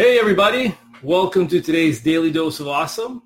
Hey, everybody. Welcome to today's Daily Dose of Awesome.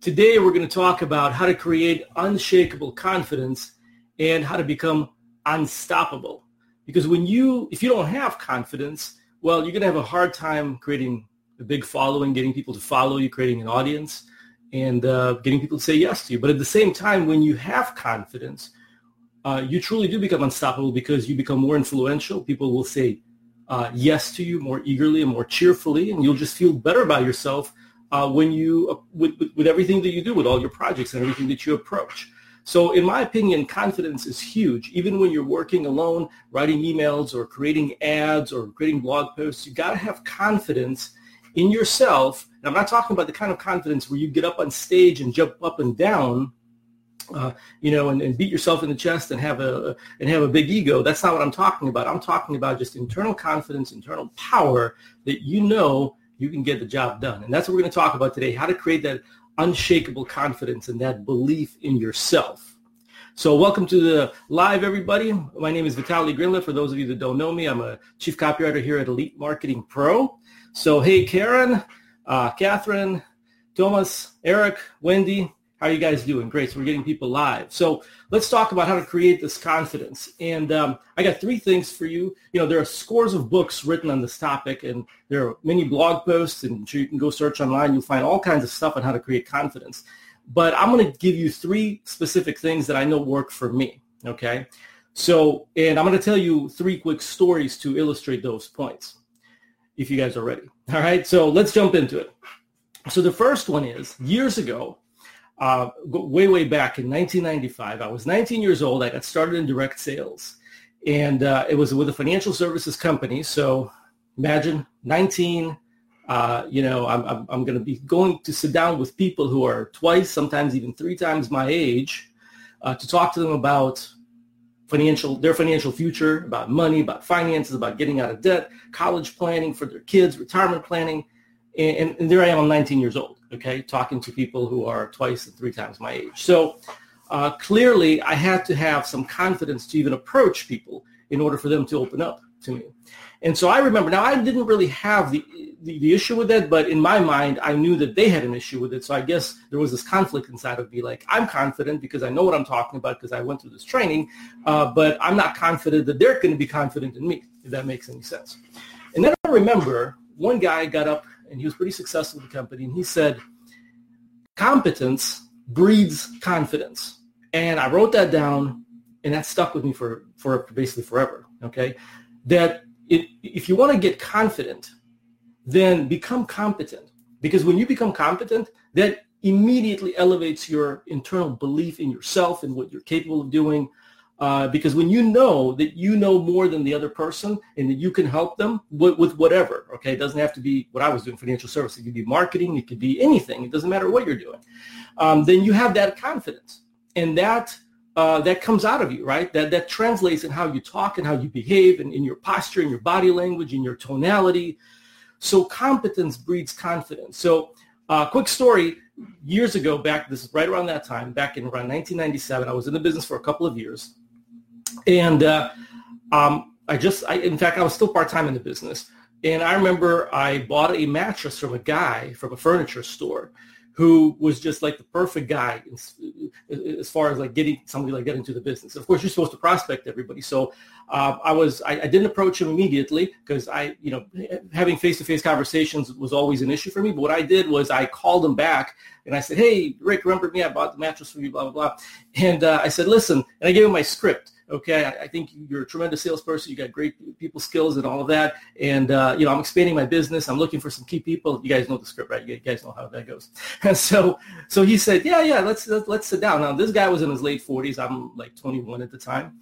Today, we're going to talk about how to create unshakable confidence and how to become unstoppable. Because when you, if you don't have confidence, well, you're going to have a hard time creating a big following, getting people to follow you, creating an audience, and uh, getting people to say yes to you. But at the same time, when you have confidence, uh, you truly do become unstoppable because you become more influential. People will say uh, yes to you more eagerly and more cheerfully, and you'll just feel better about yourself uh, when you uh, with, with, with everything that you do, with all your projects and everything that you approach. So in my opinion, confidence is huge. Even when you're working alone, writing emails or creating ads or creating blog posts, you got to have confidence in yourself. And I'm not talking about the kind of confidence where you get up on stage and jump up and down uh, you know, and, and, beat yourself in the chest and have a and have a big ego. That's not what I'm talking about. I'm talking about just internal confidence, internal power that you know you can get the job done. And that's what we're going to talk about today: how to create that unshakable confidence and that belief in yourself. So welcome to the live, everybody. My name is Vitaly Grinla. For those of you that don't know me, I'm a chief copywriter here at Elite Marketing Pro. So hey, Karen, uh, Catherine, Thomas, Eric, Wendy, how are you guys doing? Great. So we're getting people live. So let's talk about how to create this confidence. And um, I got three things for you. You know, there are scores of books written on this topic, and there are many blog posts, and you can go search online. You'll find all kinds of stuff on how to create confidence. But I'm going to give you three specific things that I know work for me. Okay. So, and I'm going to tell you three quick stories to illustrate those points, if you guys are ready. All right. So let's jump into it. So the first one is years ago, uh, way, way back in 1995. I was 19 years old. I got started in direct sales. And uh, it was with a financial services company. So imagine 19, uh, you know, I'm, I'm, I'm going to be going to sit down with people who are twice, sometimes even three times my age uh, to talk to them about financial, their financial future, about money, about finances, about getting out of debt, college planning for their kids, retirement planning. And, and there I am, I'm 19 years old okay, talking to people who are twice and three times my age. So uh, clearly I had to have some confidence to even approach people in order for them to open up to me. And so I remember, now I didn't really have the, the, the, issue with that, but in my mind, I knew that they had an issue with it. So I guess there was this conflict inside of me, like I'm confident because I know what I'm talking about because I went through this training, uh, but I'm not confident that they're going to be confident in me, if that makes any sense. And then I remember one guy got up and he was pretty successful in the company. And he said, competence breeds confidence. And I wrote that down, and that stuck with me for, for basically forever, okay? That it, if you want to get confident, then become competent. Because when you become competent, that immediately elevates your internal belief in yourself and what you're capable of doing, uh, because when you know that you know more than the other person and that you can help them with, with, whatever, okay, it doesn't have to be what I was doing, financial services. It could be marketing. It could be anything. It doesn't matter what you're doing. Um, then you have that confidence. And that uh, that comes out of you, right? That that translates in how you talk and how you behave and in your posture, in your body language, in your tonality. So competence breeds confidence. So uh, quick story, years ago, back, this is right around that time, back in around 1997, I was in the business for a couple of years. And uh, um, I just, I, in fact, I was still part-time in the business. And I remember I bought a mattress from a guy from a furniture store who was just like the perfect guy as far as like getting somebody like getting into the business. Of course, you're supposed to prospect everybody. So uh, I was I, I, didn't approach him immediately because I you know having face-to-face conversations was always an issue for me. But what I did was I called him back and I said, Hey, Rick, remember me? I bought the mattress for you, blah blah blah. And uh, I said, Listen, and I gave him my script okay, I, I, think you're a tremendous salesperson. You got great people skills and all of that. And, uh, you know, I'm expanding my business. I'm looking for some key people. You guys know the script, right? You guys know how that goes. And so, so he said, yeah, yeah, let's, let's, sit down. Now, this guy was in his late 40s. I'm like 21 at the time.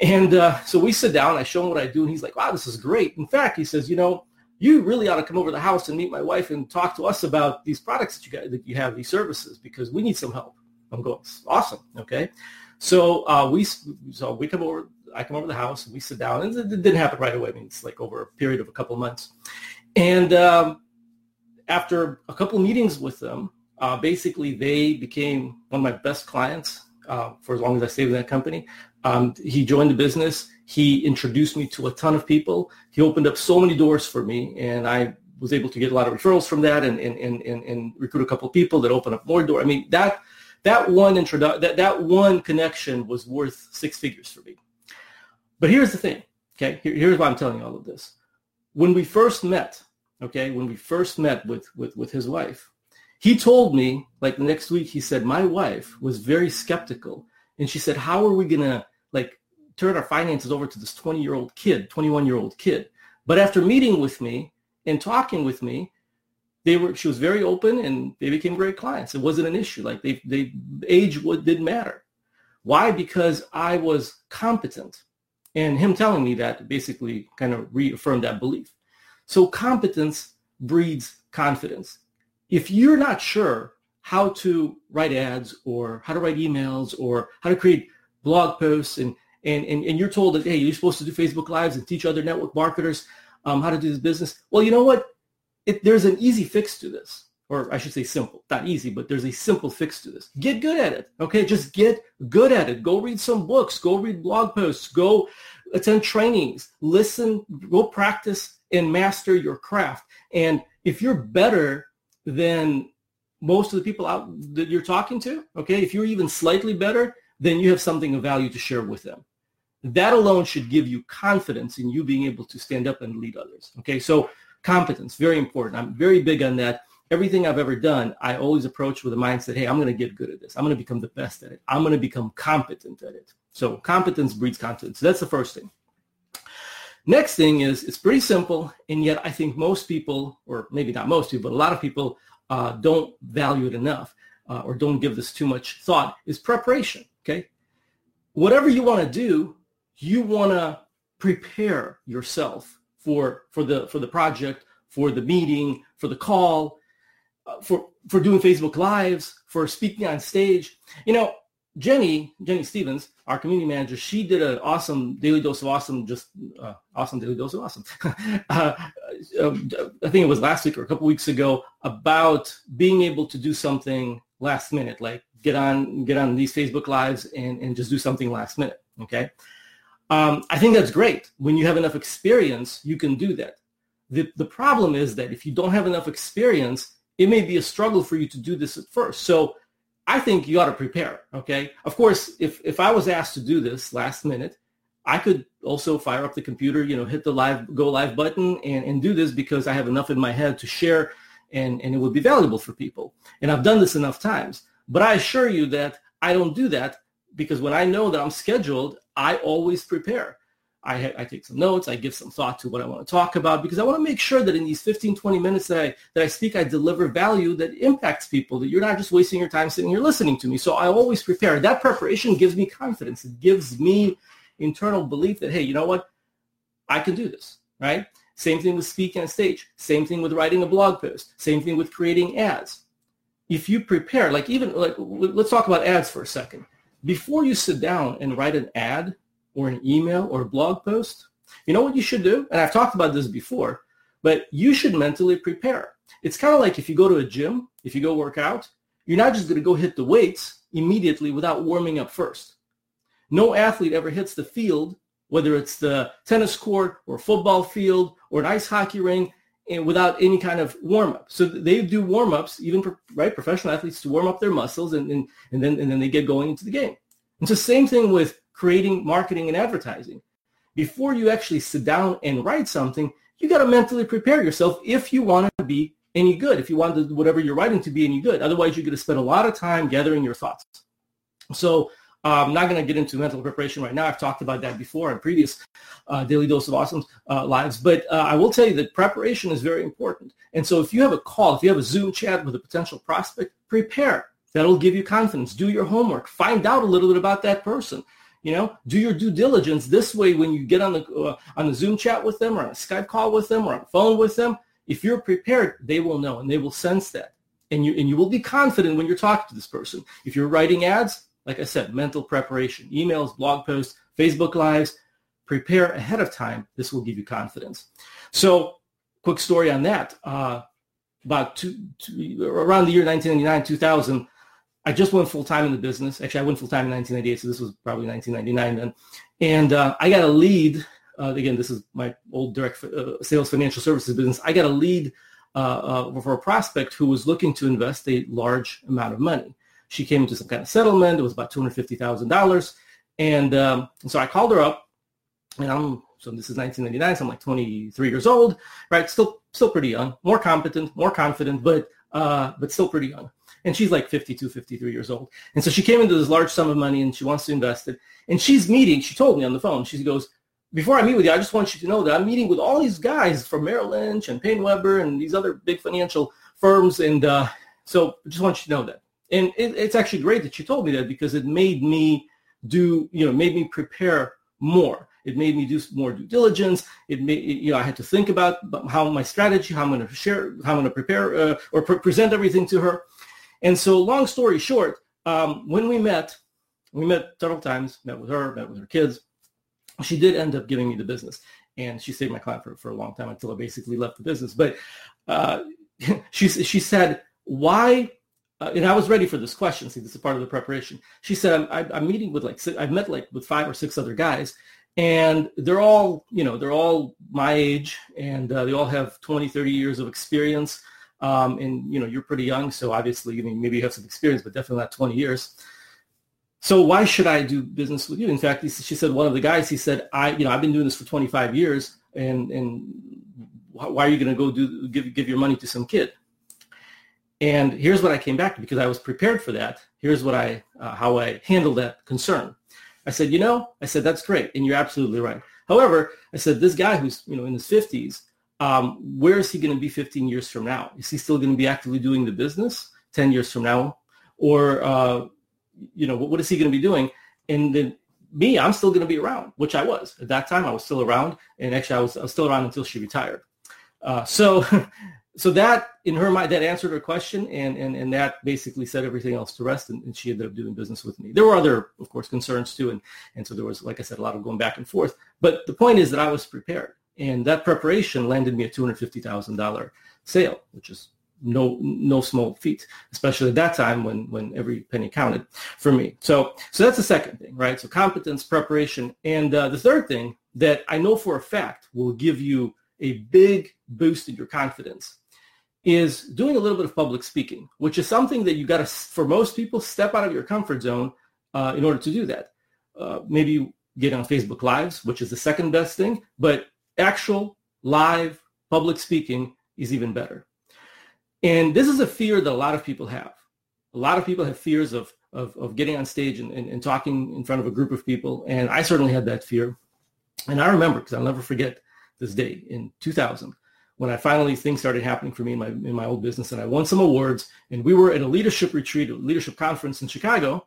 And uh, so we sit down. I show him what I do. And he's like, wow, this is great. In fact, he says, you know, you really ought to come over to the house and meet my wife and talk to us about these products that you got, that you have, these services, because we need some help. I'm going, awesome. Okay. So uh, we so we come over. I come over to the house and we sit down, and it didn't happen right away. I mean, it's like over a period of a couple of months. And um, after a couple meetings with them, uh, basically they became one of my best clients uh, for as long as I stayed with that company. Um, he joined the business. He introduced me to a ton of people. He opened up so many doors for me, and I was able to get a lot of referrals from that and, and, and, and, recruit a couple of people that opened up more doors. I mean, that, that one introdu- that, that one connection was worth six figures for me. But here's the thing, okay? Here, here's why I'm telling you all of this. When we first met, okay, when we first met with, with, with his wife, he told me, like the next week, he said, my wife was very skeptical. And she said, how are we going to, like, turn our finances over to this 20-year-old kid, 21-year-old kid? But after meeting with me and talking with me, they were she was very open and they became great clients. It wasn't an issue. Like they they age what didn't matter. Why? Because I was competent. And him telling me that basically kind of reaffirmed that belief. So competence breeds confidence. If you're not sure how to write ads or how to write emails or how to create blog posts and and, and, and you're told that, hey, you're supposed to do Facebook Lives and teach other network marketers um, how to do this business. Well, you know what? It, there's an easy fix to this, or I should say simple. Not easy, but there's a simple fix to this. Get good at it. Okay, just get good at it. Go read some books. Go read blog posts. Go attend trainings. Listen. Go practice and master your craft. And if you're better than most of the people out that you're talking to, okay, if you're even slightly better, then you have something of value to share with them. That alone should give you confidence in you being able to stand up and lead others. Okay, so competence, very important. I'm very big on that. Everything I've ever done, I always approach with a mindset, hey, I'm going to get good at this. I'm going to become the best at it. I'm going to become competent at it. So competence breeds confidence. So that's the first thing. Next thing is it's pretty simple, and yet I think most people, or maybe not most people, but a lot of people uh, don't value it enough uh, or don't give this too much thought, is preparation. Okay, whatever you want to do, you want to prepare yourself for for the for the project, for the meeting, for the call, uh, for for doing Facebook lives, for speaking on stage. You know, Jenny Jenny Stevens, our community manager, she did an awesome daily dose of awesome, just uh, awesome daily dose of awesome. uh, um, I think it was last week or a couple weeks ago about being able to do something last minute, like get on get on these Facebook lives and and just do something last minute. Okay. Um, I think that's great. When you have enough experience, you can do that. The, the problem is that if you don't have enough experience, it may be a struggle for you to do this at first. So I think you ought to prepare. Okay. Of course, if, if I was asked to do this last minute, I could also fire up the computer, you know, hit the live go live button and, and do this because I have enough in my head to share and, and it would be valuable for people. And I've done this enough times. But I assure you that I don't do that because when I know that I'm scheduled, I always prepare. I, I take some notes. I give some thought to what I want to talk about because I want to make sure that in these 15, 20 minutes that I, that I speak, I deliver value that impacts people, that you're not just wasting your time sitting here listening to me. So I always prepare. That preparation gives me confidence. It gives me internal belief that, hey, you know what? I can do this, right? Same thing with speaking on stage. Same thing with writing a blog post. Same thing with creating ads. If you prepare, like even, like, let's talk about ads for a second before you sit down and write an ad or an email or a blog post, you know what you should do? And I've talked about this before, but you should mentally prepare. It's kind of like if you go to a gym, if you go work out, you're not just going to go hit the weights immediately without warming up first. No athlete ever hits the field, whether it's the tennis court or football field or an ice hockey ring, and without any kind of warm up. So they do warm ups, even right professional athletes to warm up their muscles, and, and and then and then they get going into the game. And so same thing with creating marketing and advertising. Before you actually sit down and write something, you got to mentally prepare yourself if you want to be any good. If you want whatever you're writing to be any good, otherwise you're going to spend a lot of time gathering your thoughts. So I'm not going to get into mental preparation right now. I've talked about that before in previous uh, Daily Dose of Awesome uh, lives. But uh, I will tell you that preparation is very important. And so if you have a call, if you have a Zoom chat with a potential prospect, prepare. That'll give you confidence. Do your homework. Find out a little bit about that person. You know, do your due diligence. This way, when you get on the uh, on the Zoom chat with them or on a Skype call with them or on phone with them, if you're prepared, they will know and they will sense that. And you and you will be confident when you're talking to this person. If you're writing ads, like I said, mental preparation, emails, blog posts, Facebook Lives, prepare ahead of time. This will give you confidence. So quick story on that. Uh, about two, two, around the year 1999, 2000, I just went full time in the business. Actually, I went full time in 1998, so this was probably 1999 then. And uh, I got a lead uh, again, this is my old direct uh, sales financial services business. I got a lead uh, uh, for a prospect who was looking to invest a large amount of money. She came into some kind of settlement. It was about $250,000. And, um, so I called her up and I'm, so this is 1999. So I'm like 23 years old, right? Still, still pretty young, more competent, more confident, but, uh, but still pretty young. And she's like 52, 53 years old. And so she came into this large sum of money and she wants to invest it. And she's meeting, she told me on the phone, she goes, before I meet with you, I just want you to know that I'm meeting with all these guys from Merrill Lynch and PaineWebber and these other big financial firms. And uh, so I just want you to know that. And it, it's actually great that you told me that because it made me do, you know, made me prepare more. It made me do more due diligence. It made, you know, I had to think about how my strategy, how I'm going to share, how I'm going to prepare uh, or pre- present everything to her. And so long story short, um, when we met, we met several times, met with her, met with her kids. She did end up giving me the business and she stayed my client for, for a long time until I basically left the business. But uh, she, she said, why uh, and I was ready for this question. See, this is part of the preparation. She said, I'm, I'm meeting with like, I've met like with five or six other guys and they're all, you know, they're all my age and uh, they all have 20, 30 years of experience. Um, and, you know, you're pretty young. So obviously, I mean, maybe you have some experience, but definitely not 20 years. So why should I do business with you? In fact, she said, one of the guys, he said, I, you know, I've been doing this for 25 years and, and why are you going to go do, give, give your money to some kid? And here's what I came back to because I was prepared for that. Here's what I, uh, how I handled that concern. I said, you know, I said, that's great. And you're absolutely right. However, I said, this guy who's, you know, in his 50s, um, where is he going to be 15 years from now? Is he still going to be actively doing the business 10 years from now? Or, uh, you know, what, what is he going to be doing? And then me, I'm still going to be around, which I was. At that time, I was still around. And actually, I was, I was still around until she retired. Uh, so so that in her mind that answered her question and and, and that basically set everything else to rest and, and, she ended up doing business with me. There were other of course concerns too and and so there was like i said a lot of going back and forth but the point is that i was prepared and that preparation landed me a $250000 sale which is no no small feat especially at that time when when every penny counted for me. So so that's the second thing right? So competence preparation and uh, the third thing that i know for a fact will give you a big boost in your confidence is doing a little bit of public speaking, which is something that you got to, for most people, step out of your comfort zone uh, in order to do that. Uh, maybe get on Facebook Lives, which is the second best thing, but actual live public speaking is even better. And this is a fear that a lot of people have. A lot of people have fears of, of, of getting on stage and, and, and talking in front of a group of people. And I certainly had that fear. And I remember, because I'll never forget this day in 2000, when I finally things started happening for me in my in my old business, and I won some awards. And we were at a leadership retreat, a leadership conference in Chicago,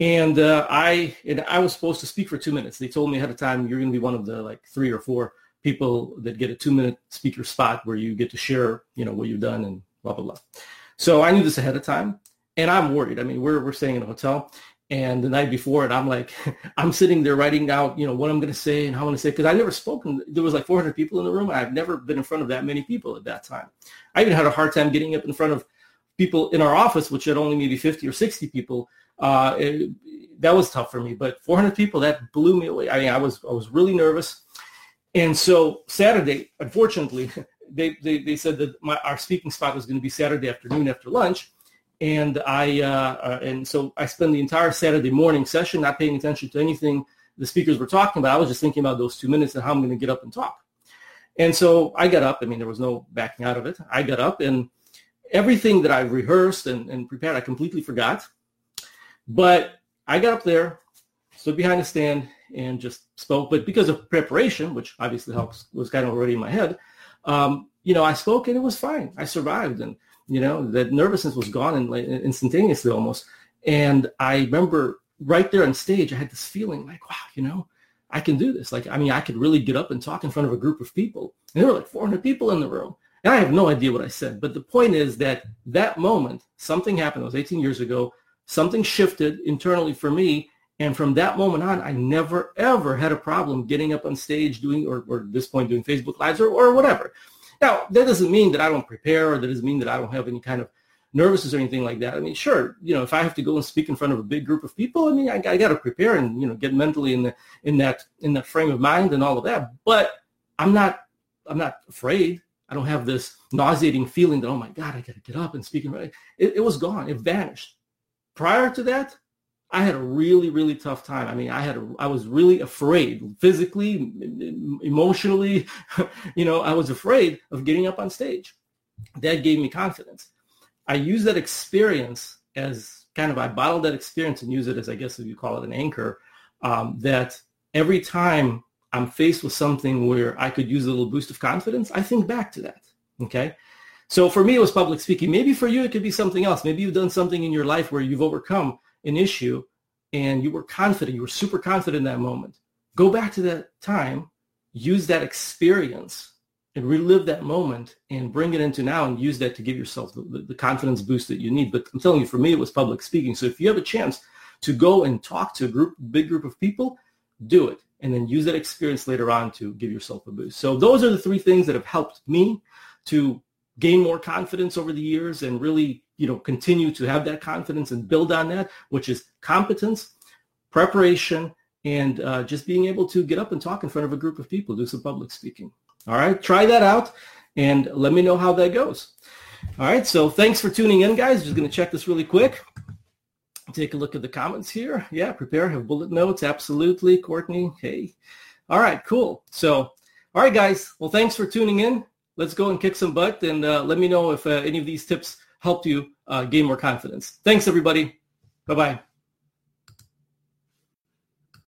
and uh, I and I was supposed to speak for two minutes. They told me ahead of time you're going to be one of the like three or four people that get a two minute speaker spot where you get to share you know what you've done and blah blah blah. So I knew this ahead of time, and I'm worried. I mean, we're we're staying in a hotel, and the night before it, I'm like, I'm sitting there writing out, you know, what I'm going to say and how I'm going to say, because I never spoken. There was like 400 people in the room. I've never been in front of that many people at that time. I even had a hard time getting up in front of people in our office, which had only maybe 50 or 60 people. Uh, it, that was tough for me, but 400 people, that blew me away. I mean, I was, I was really nervous. And so Saturday, unfortunately, they, they, they said that my, our speaking spot was going to be Saturday afternoon after lunch and I uh, uh, and so I spent the entire Saturday morning session not paying attention to anything the speakers were talking about. I was just thinking about those two minutes and how I'm going to get up and talk. And so I got up. I mean, there was no backing out of it. I got up and everything that I rehearsed and, and prepared, I completely forgot. But I got up there, stood behind the stand, and just spoke. But because of preparation, which obviously helps, was kind of already in my head, um, you know, I spoke and it was fine. I survived. And you know, that nervousness was gone and instantaneously almost. And I remember right there on stage, I had this feeling like, wow, you know, I can do this. Like, I mean, I could really get up and talk in front of a group of people. And there were like 400 people in the room. And I have no idea what I said. But the point is that that moment, something happened. It was 18 years ago. Something shifted internally for me. And from that moment on, I never, ever had a problem getting up on stage doing, or, or at this point, doing Facebook Lives or, or whatever. Now, that doesn't mean that I don't prepare or that doesn't mean that I don't have any kind of nervousness or anything like that. I mean, sure, you know, if I have to go and speak in front of a big group of people, I mean, I, I got to prepare and you know get mentally in the in that in that frame of mind and all of that. But I'm not I'm not afraid. I don't have this nauseating feeling that oh my god, I got to get up and speak. In it, it was gone. It vanished. Prior to that, I had a really, really tough time. I mean, I had, a, I was really afraid physically, emotionally, you know, I was afraid of getting up on stage. That gave me confidence. I use that experience as kind of, I bottled that experience and use it as, I guess, if you call it an anchor, um, that every time I'm faced with something where I could use a little boost of confidence, I think back to that. Okay. So for me, it was public speaking. Maybe for you, it could be something else. Maybe you've done something in your life where you've overcome an issue and you were confident, you were super confident in that moment. Go back to that time, use that experience and relive that moment and bring it into now and use that to give yourself the, the, confidence boost that you need. But I'm telling you, for me, it was public speaking. So if you have a chance to go and talk to a group, big group of people, do it. And then use that experience later on to give yourself a boost. So those are the three things that have helped me to gain more confidence over the years and really, you know, continue to have that confidence and build on that, which is competence, preparation, and uh, just being able to get up and talk in front of a group of people, do some public speaking. All right, try that out and let me know how that goes. All right, so thanks for tuning in, guys. Just going to check this really quick. Take a look at the comments here. Yeah, prepare, have bullet notes. Absolutely, Courtney. Hey. All right, cool. So, all right, guys. Well, thanks for tuning in let's go and kick some butt and uh, let me know if uh, any of these tips helped you uh, gain more confidence. Thanks, everybody. Bye-bye.